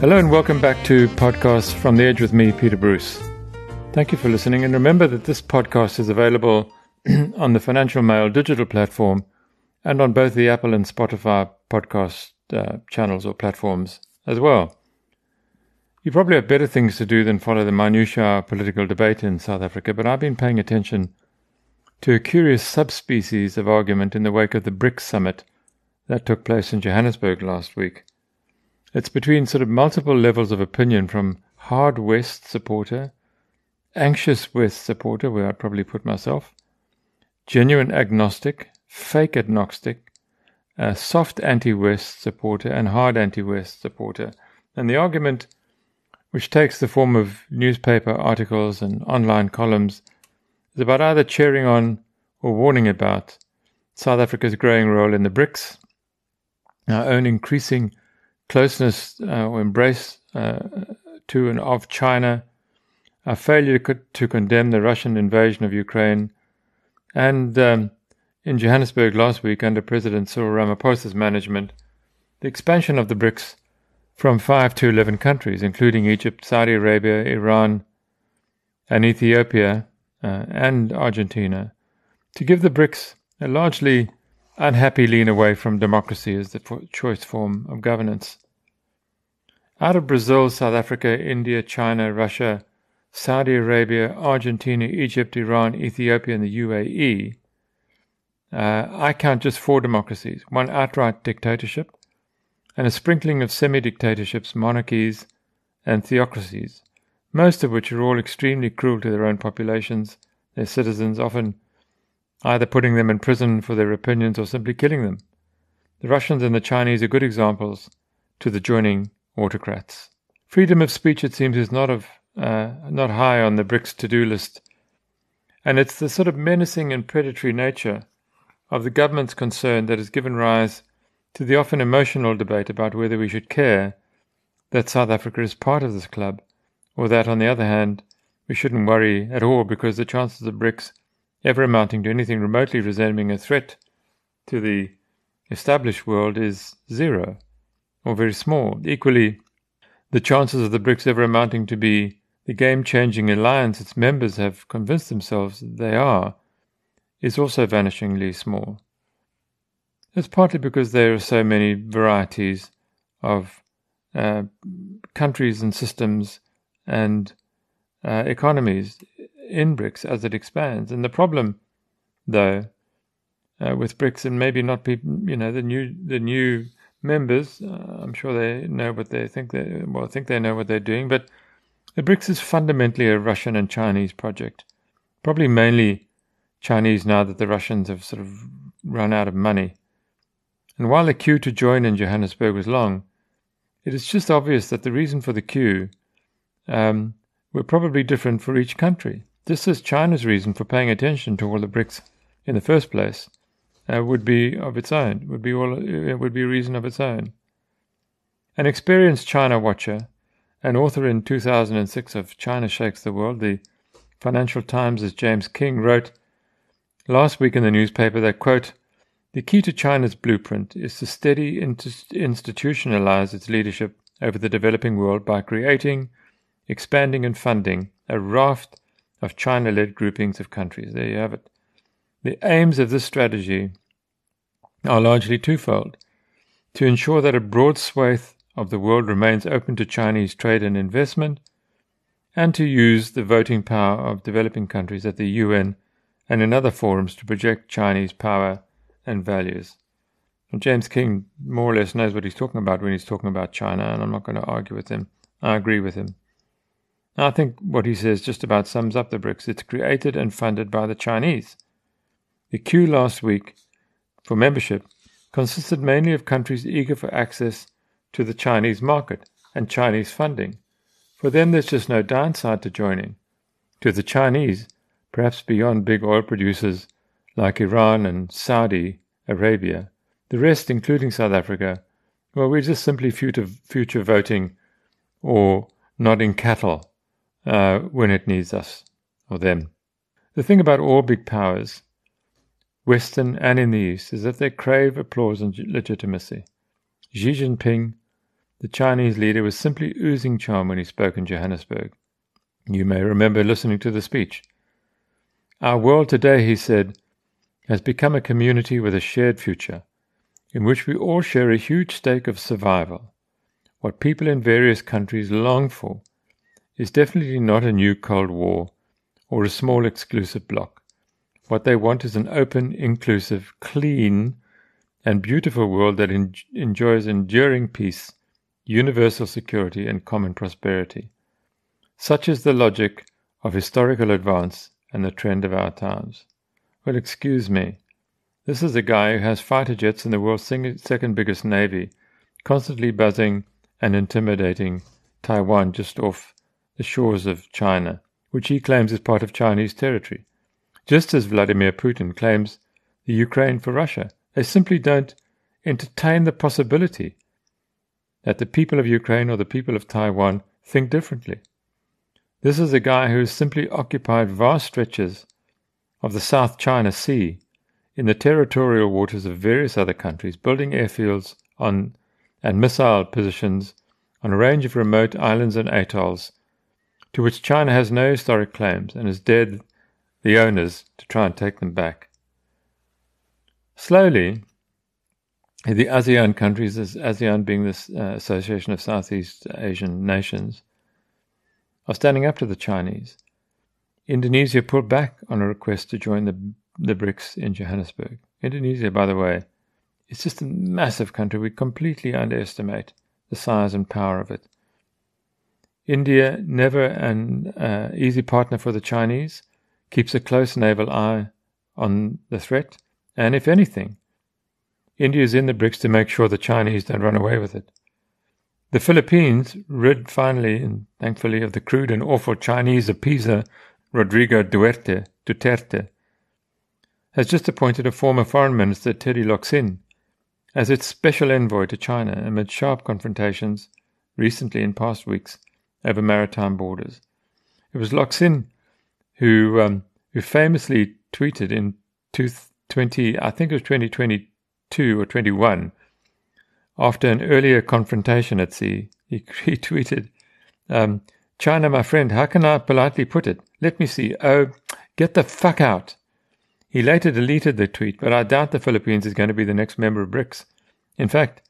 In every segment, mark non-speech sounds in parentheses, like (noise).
Hello and welcome back to Podcast from the Edge with me, Peter Bruce. Thank you for listening. And remember that this podcast is available (clears throat) on the Financial Mail digital platform and on both the Apple and Spotify podcast uh, channels or platforms as well. You probably have better things to do than follow the minutiae of political debate in South Africa, but I've been paying attention to a curious subspecies of argument in the wake of the BRICS summit that took place in Johannesburg last week. It's between sort of multiple levels of opinion from hard West supporter, anxious West supporter, where I'd probably put myself, genuine agnostic, fake agnostic, a soft anti West supporter, and hard anti West supporter. And the argument, which takes the form of newspaper articles and online columns, is about either cheering on or warning about South Africa's growing role in the BRICS, our own increasing closeness uh, or embrace uh, to and of China, our failure to condemn the Russian invasion of Ukraine, and um, in Johannesburg last week under President Cyril Ramaphosa's management, the expansion of the BRICS from five to 11 countries, including Egypt, Saudi Arabia, Iran, and Ethiopia, uh, and Argentina, to give the BRICS a largely unhappy lean away from democracy as the choice form of governance. Out of Brazil, South Africa, India, China, Russia, Saudi Arabia, Argentina, Egypt, Iran, Ethiopia, and the UAE, uh, I count just four democracies one outright dictatorship, and a sprinkling of semi dictatorships, monarchies, and theocracies, most of which are all extremely cruel to their own populations, their citizens, often either putting them in prison for their opinions or simply killing them. The Russians and the Chinese are good examples to the joining autocrats. Freedom of speech, it seems, is not of uh, not high on the BRICS to-do list, and it's the sort of menacing and predatory nature of the government's concern that has given rise to the often emotional debate about whether we should care that South Africa is part of this club, or that, on the other hand, we shouldn't worry at all because the chances of BRICS ever amounting to anything remotely resembling a threat to the established world is zero or very small. Equally, the chances of the BRICS ever amounting to be the game changing alliance its members have convinced themselves they are is also vanishingly small. It's partly because there are so many varieties of uh, countries and systems and uh, economies in BRICS as it expands. And the problem, though, uh, with BRICS and maybe not people, you know, the new the new members, uh, I'm sure they know what they think they well, think they know what they're doing. But the BRICS is fundamentally a Russian and Chinese project, probably mainly Chinese now that the Russians have sort of run out of money. And while the queue to join in Johannesburg was long, it is just obvious that the reason for the queue um, were probably different for each country. This is China's reason for paying attention to all the BRICS in the first place. Uh, would be of its own. Would be all. It would be a reason of its own. An experienced China watcher, an author in 2006 of China Shakes the World, the Financial Times, James Kynge wrote last week in the newspaper that quote. The key to China's blueprint is to steady institutionalize its leadership over the developing world by creating, expanding, and funding a raft of China led groupings of countries. There you have it. The aims of this strategy are largely twofold to ensure that a broad swathe of the world remains open to Chinese trade and investment, and to use the voting power of developing countries at the UN and in other forums to project Chinese power and values. And James Kynge more or less knows what he's talking about when he's talking about China, and I'm not going to argue with him. I agree with him. I think what he says just about sums up the BRICS. It's created and funded by the Chinese. The queue last week for membership consisted mainly of countries eager for access to the Chinese market and Chinese funding. For them, there's just no downside to joining. To the Chinese, perhaps beyond big oil producers like Iran and Saudi Arabia, the rest, including South Africa, well, we're just simply future, future voting or nodding cattle uh, when it needs us or them. The thing about all big powers, Western and in the East, is that they crave applause and legitimacy. Xi Jinping the Chinese leader was simply oozing charm when he spoke in Johannesburg. You may remember listening to the speech. Our world today, he said, has become a community with a shared future, in which we all share a huge stake of survival. What people in various countries long for is definitely not a new Cold War or a small exclusive bloc. What they want is an open, inclusive, clean, and beautiful world that en- enjoys enduring peace, universal security, and common prosperity. Such is the logic of historical advance and the trend of our times. Well, excuse me. This is a guy who has fighter jets in the world's second biggest navy, constantly buzzing and intimidating Taiwan just off the shores of China, which he claims is part of Chinese territory. Just as Vladimir Putin claims the Ukraine for Russia, they simply don't entertain the possibility that the people of Ukraine or the people of Taiwan think differently. This is a guy who has simply occupied vast stretches of the South China Sea in the territorial waters of various other countries, building airfields on and missile positions on a range of remote islands and atolls to which China has no historic claims and has dared the owners to try and take them back. Slowly, the ASEAN countries, ASEAN being the uh, Association of Southeast Asian Nations, are standing up to the Chinese. Indonesia pulled back on a request to join the, the BRICS in Johannesburg. Indonesia, by the way, is just a massive country. We completely underestimate the size and power of it. India, never an uh, easy partner for the Chinese, keeps a close naval eye on the threat, and if anything, India is in the BRICS to make sure the Chinese don't run away with it. The Philippines, rid finally and thankfully of the crude and awful Chinese appeaser Rodrigo Duterte, Duterte, has just appointed a former Foreign Minister, Teddy Locsin, as its special envoy to China amid sharp confrontations recently in past weeks over maritime borders. It was Locsin who um, who famously tweeted in 20, I think it was 2022 or 21, after an earlier confrontation at sea, he, (laughs) he tweeted, um, China, my friend, how can I politely put it? Let me see. Oh, get the fuck out. He later deleted the tweet, but I doubt the Philippines is going to be the next member of BRICS. In fact,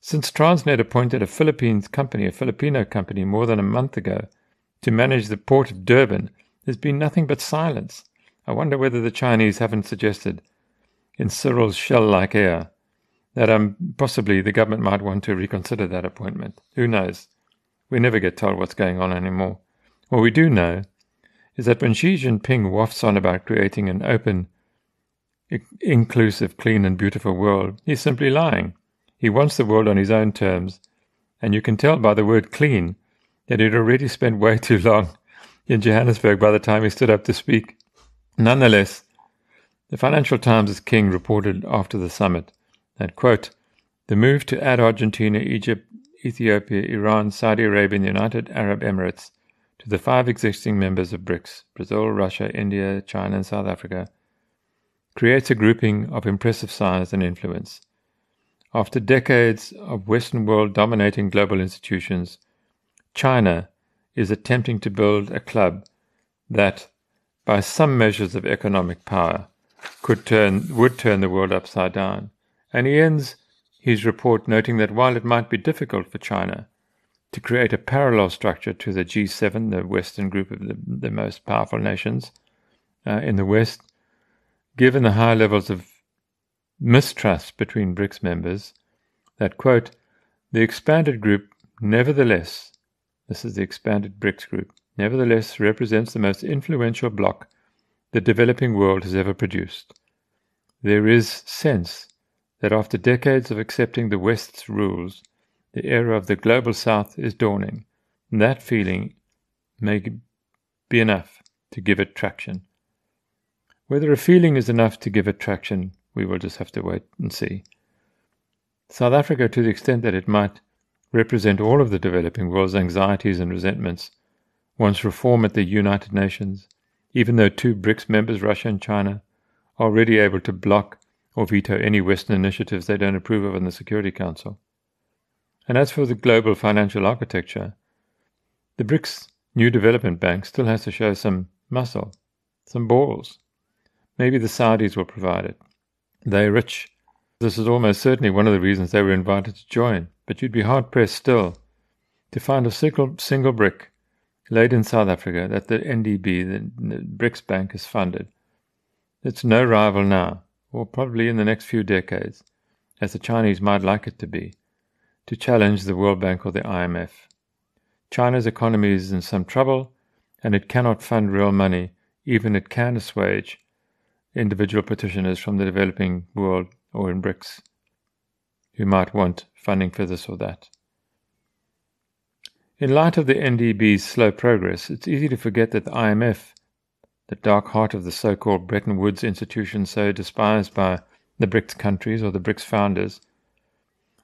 since Transnet appointed a Philippines company, a Filipino company, more than a month ago to manage the port of Durban, there's been nothing but silence. I wonder whether the Chinese haven't suggested, in Cyril's shell like air, that um, possibly the government might want to reconsider that appointment. Who knows? We never get told what's going on anymore. What we do know is that when Xi Jinping wafts on about creating an open, inclusive, clean, and beautiful world, he's simply lying. He wants the world on his own terms, and you can tell by the word clean that he'd already spent way too long in Johannesburg by the time he stood up to speak. Nonetheless, the Financial Times' Kynge reported after the summit that, quote, the move to add Argentina, Egypt, Ethiopia, Iran, Saudi Arabia, and the United Arab Emirates to the five existing members of BRICS Brazil, Russia, India, China, and South Africa creates a grouping of impressive size and influence after decades of Western world dominating global institutions, China is attempting to build a club that, by some measures of economic power, could turn would turn the world upside down. And he ends his report noting that while it might be difficult for China to create a parallel structure to the G7, the Western group of the, the most powerful nations uh, in the West, given the high levels of mistrust between BRICS members that, quote, the expanded group, nevertheless, this is the expanded BRICS group, nevertheless represents the most influential bloc the developing world has ever produced. There is sense that after decades of accepting the West's rules, the era of the global South is dawning, and that feeling may be enough to give it traction. Whether a feeling is enough to give it traction we will just have to wait and see. South Africa, to the extent that it might represent all of the developing world's anxieties and resentments, wants reform at the United Nations, even though two BRICS members, Russia and China, are already able to block or veto any Western initiatives they don't approve of in the Security Council. And as for the global financial architecture, the BRICS New Development Bank still has to show some muscle, some balls. Maybe the Saudis will provide it. They're rich. This is almost certainly one of the reasons they were invited to join, but you'd be hard pressed still to find a single, single brick laid in South Africa that the NDB, the, the BRICS Bank, has funded. It's no rival now, or probably in the next few decades, as the Chinese might like it to be, to challenge the World Bank or the IMF. China's economy is in some trouble, and it cannot fund real money, even it can assuage individual petitioners from the developing world or in BRICS who might want funding for this or that. In light of the NDB's slow progress, it's easy to forget that the IMF, the dark heart of the so called Bretton Woods institution so despised by the BRICS countries or the BRICS founders,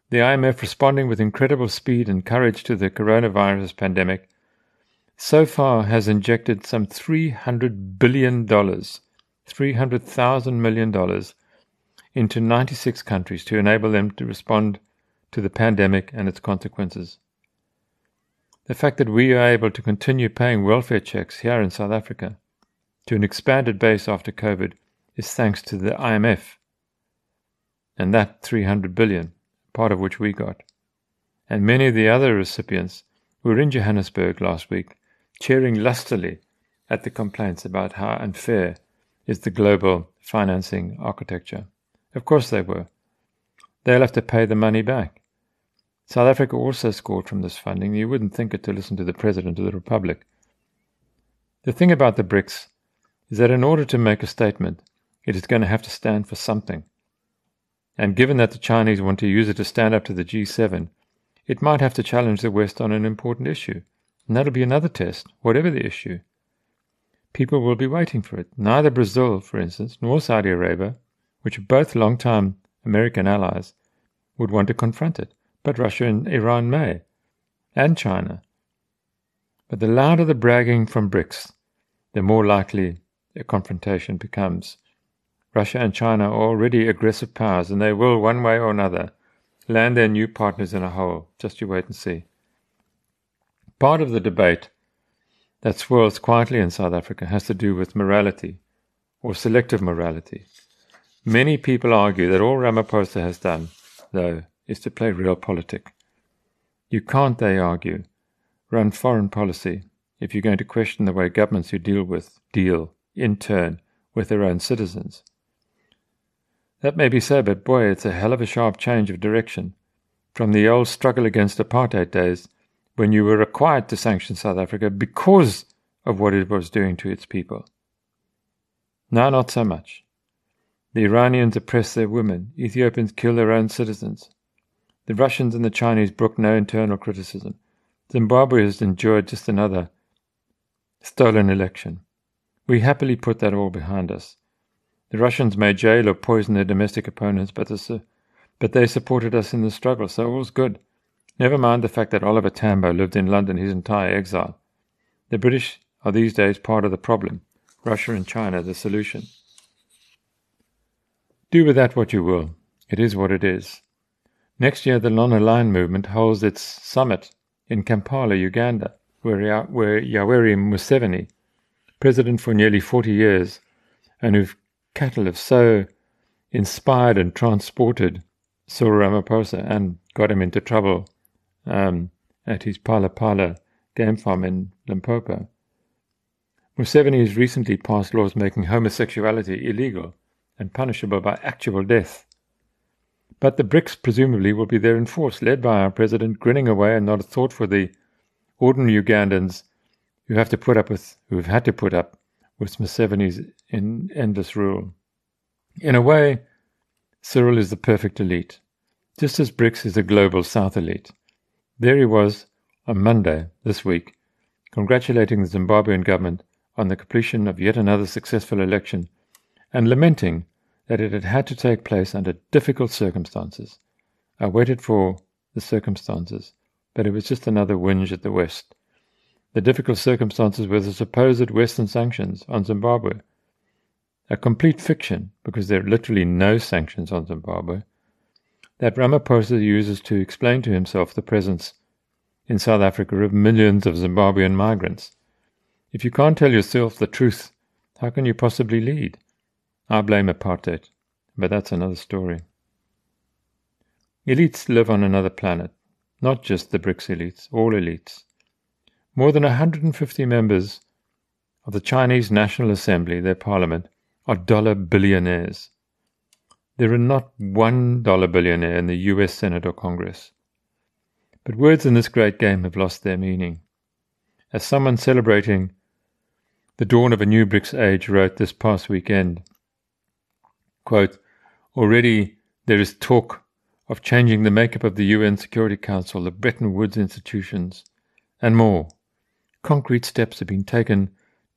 the IMF responding with incredible speed and courage to the coronavirus pandemic, so far has injected some $300 billion, $300,000 million into 96 countries to enable them to respond to the pandemic and its consequences. The fact that we are able to continue paying welfare checks here in South Africa to an expanded base after COVID is thanks to the IMF and that 300 billion, part of which we got. And many of the other recipients were in Johannesburg last week, cheering lustily at the complaints about how unfair is the global financing architecture. Of course they were. They'll have to pay the money back. South Africa also scored from this funding. You wouldn't think it to listen to the President of the Republic. The thing about the BRICS is that in order to make a statement, it is going to have to stand for something. And given that the Chinese want to use it to stand up to the G7, it might have to challenge the West on an important issue. And that'll be another test, whatever the issue. People will be waiting for it. Neither Brazil, for instance, nor Saudi Arabia, which are both long-time American allies, would want to confront it but Russia and Iran may, and China. But the louder the bragging from BRICS, the more likely a confrontation becomes. Russia and China are already aggressive powers, and they will, one way or another, land their new partners in a hole. Just you wait and see. Part of the debate that swirls quietly in South Africa has to do with morality, or selective morality. Many people argue that all Ramaphosa has done, though, is to play realpolitik. You can't, they argue, run foreign policy if you're going to question the way governments you deal with deal, in turn, with their own citizens. That may be so, but boy, it's a hell of a sharp change of direction from the old struggle against apartheid days when you were required to sanction South Africa because of what it was doing to its people. Now, not so much. The Iranians oppress their women, Ethiopians kill their own citizens. The Russians and the Chinese brook no internal criticism. Zimbabwe has endured just another stolen election. We happily put that all behind us. The Russians may jail or poison their domestic opponents, but, uh, but they supported us in the struggle, so all's good. Never mind the fact that Oliver Tambo lived in London his entire exile. The British are these days part of the problem, Russia and China the solution. Do with that what you will. It is what it is. Next year, the non-aligned movement holds its summit in Kampala, Uganda, where, where Yoweri Museveni, president for nearly 40 years, and whose cattle have so inspired and transported Cyril Ramaphosa and got him into trouble um, at his Phala Phala game farm in Limpopo. Museveni has recently passed laws making homosexuality illegal and punishable by actual death. But the BRICS presumably will be there in force, led by our president, grinning away and not a thought for the ordinary Ugandans who have to put up with, who have had to put up with Museveni's in endless rule. In a way, Cyril is the perfect elite, just as BRICS is a global South elite. There he was on Monday this week, congratulating the Zimbabwean government on the completion of yet another successful election and lamenting that it had had to take place under difficult circumstances. I waited for the circumstances, but it was just another whinge at the West. The difficult circumstances were the supposed Western sanctions on Zimbabwe. A complete fiction, because there are literally no sanctions on Zimbabwe. That Ramaphosa uses to explain to himself the presence in South Africa of millions of Zimbabwean migrants. If you can't tell yourself the truth, how can you possibly lead? I blame apartheid, but that's another story. Elites live on another planet, not just the BRICS elites, all elites. More than 150 members of the Chinese National Assembly, their parliament, are dollar billionaires. There are not one dollar billionaire in the US Senate or Congress. But words in this great game have lost their meaning. As someone celebrating the dawn of a new BRICS age wrote this past weekend, quote, already there is talk of changing the makeup of the UN Security Council, the Bretton Woods institutions, and more. Concrete steps have been taken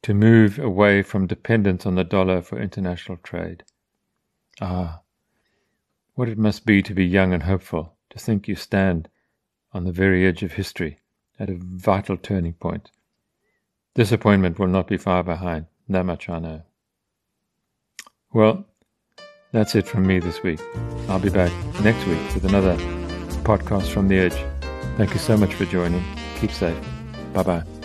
to move away from dependence on the dollar for international trade. Ah, what it must be to be young and hopeful, to think you stand on the very edge of history, at a vital turning point. Disappointment will not be far behind, that much I know. Well, that's it from me this week. I'll be back next week with another podcast from the edge. Thank you so much for joining. Keep safe. Bye bye.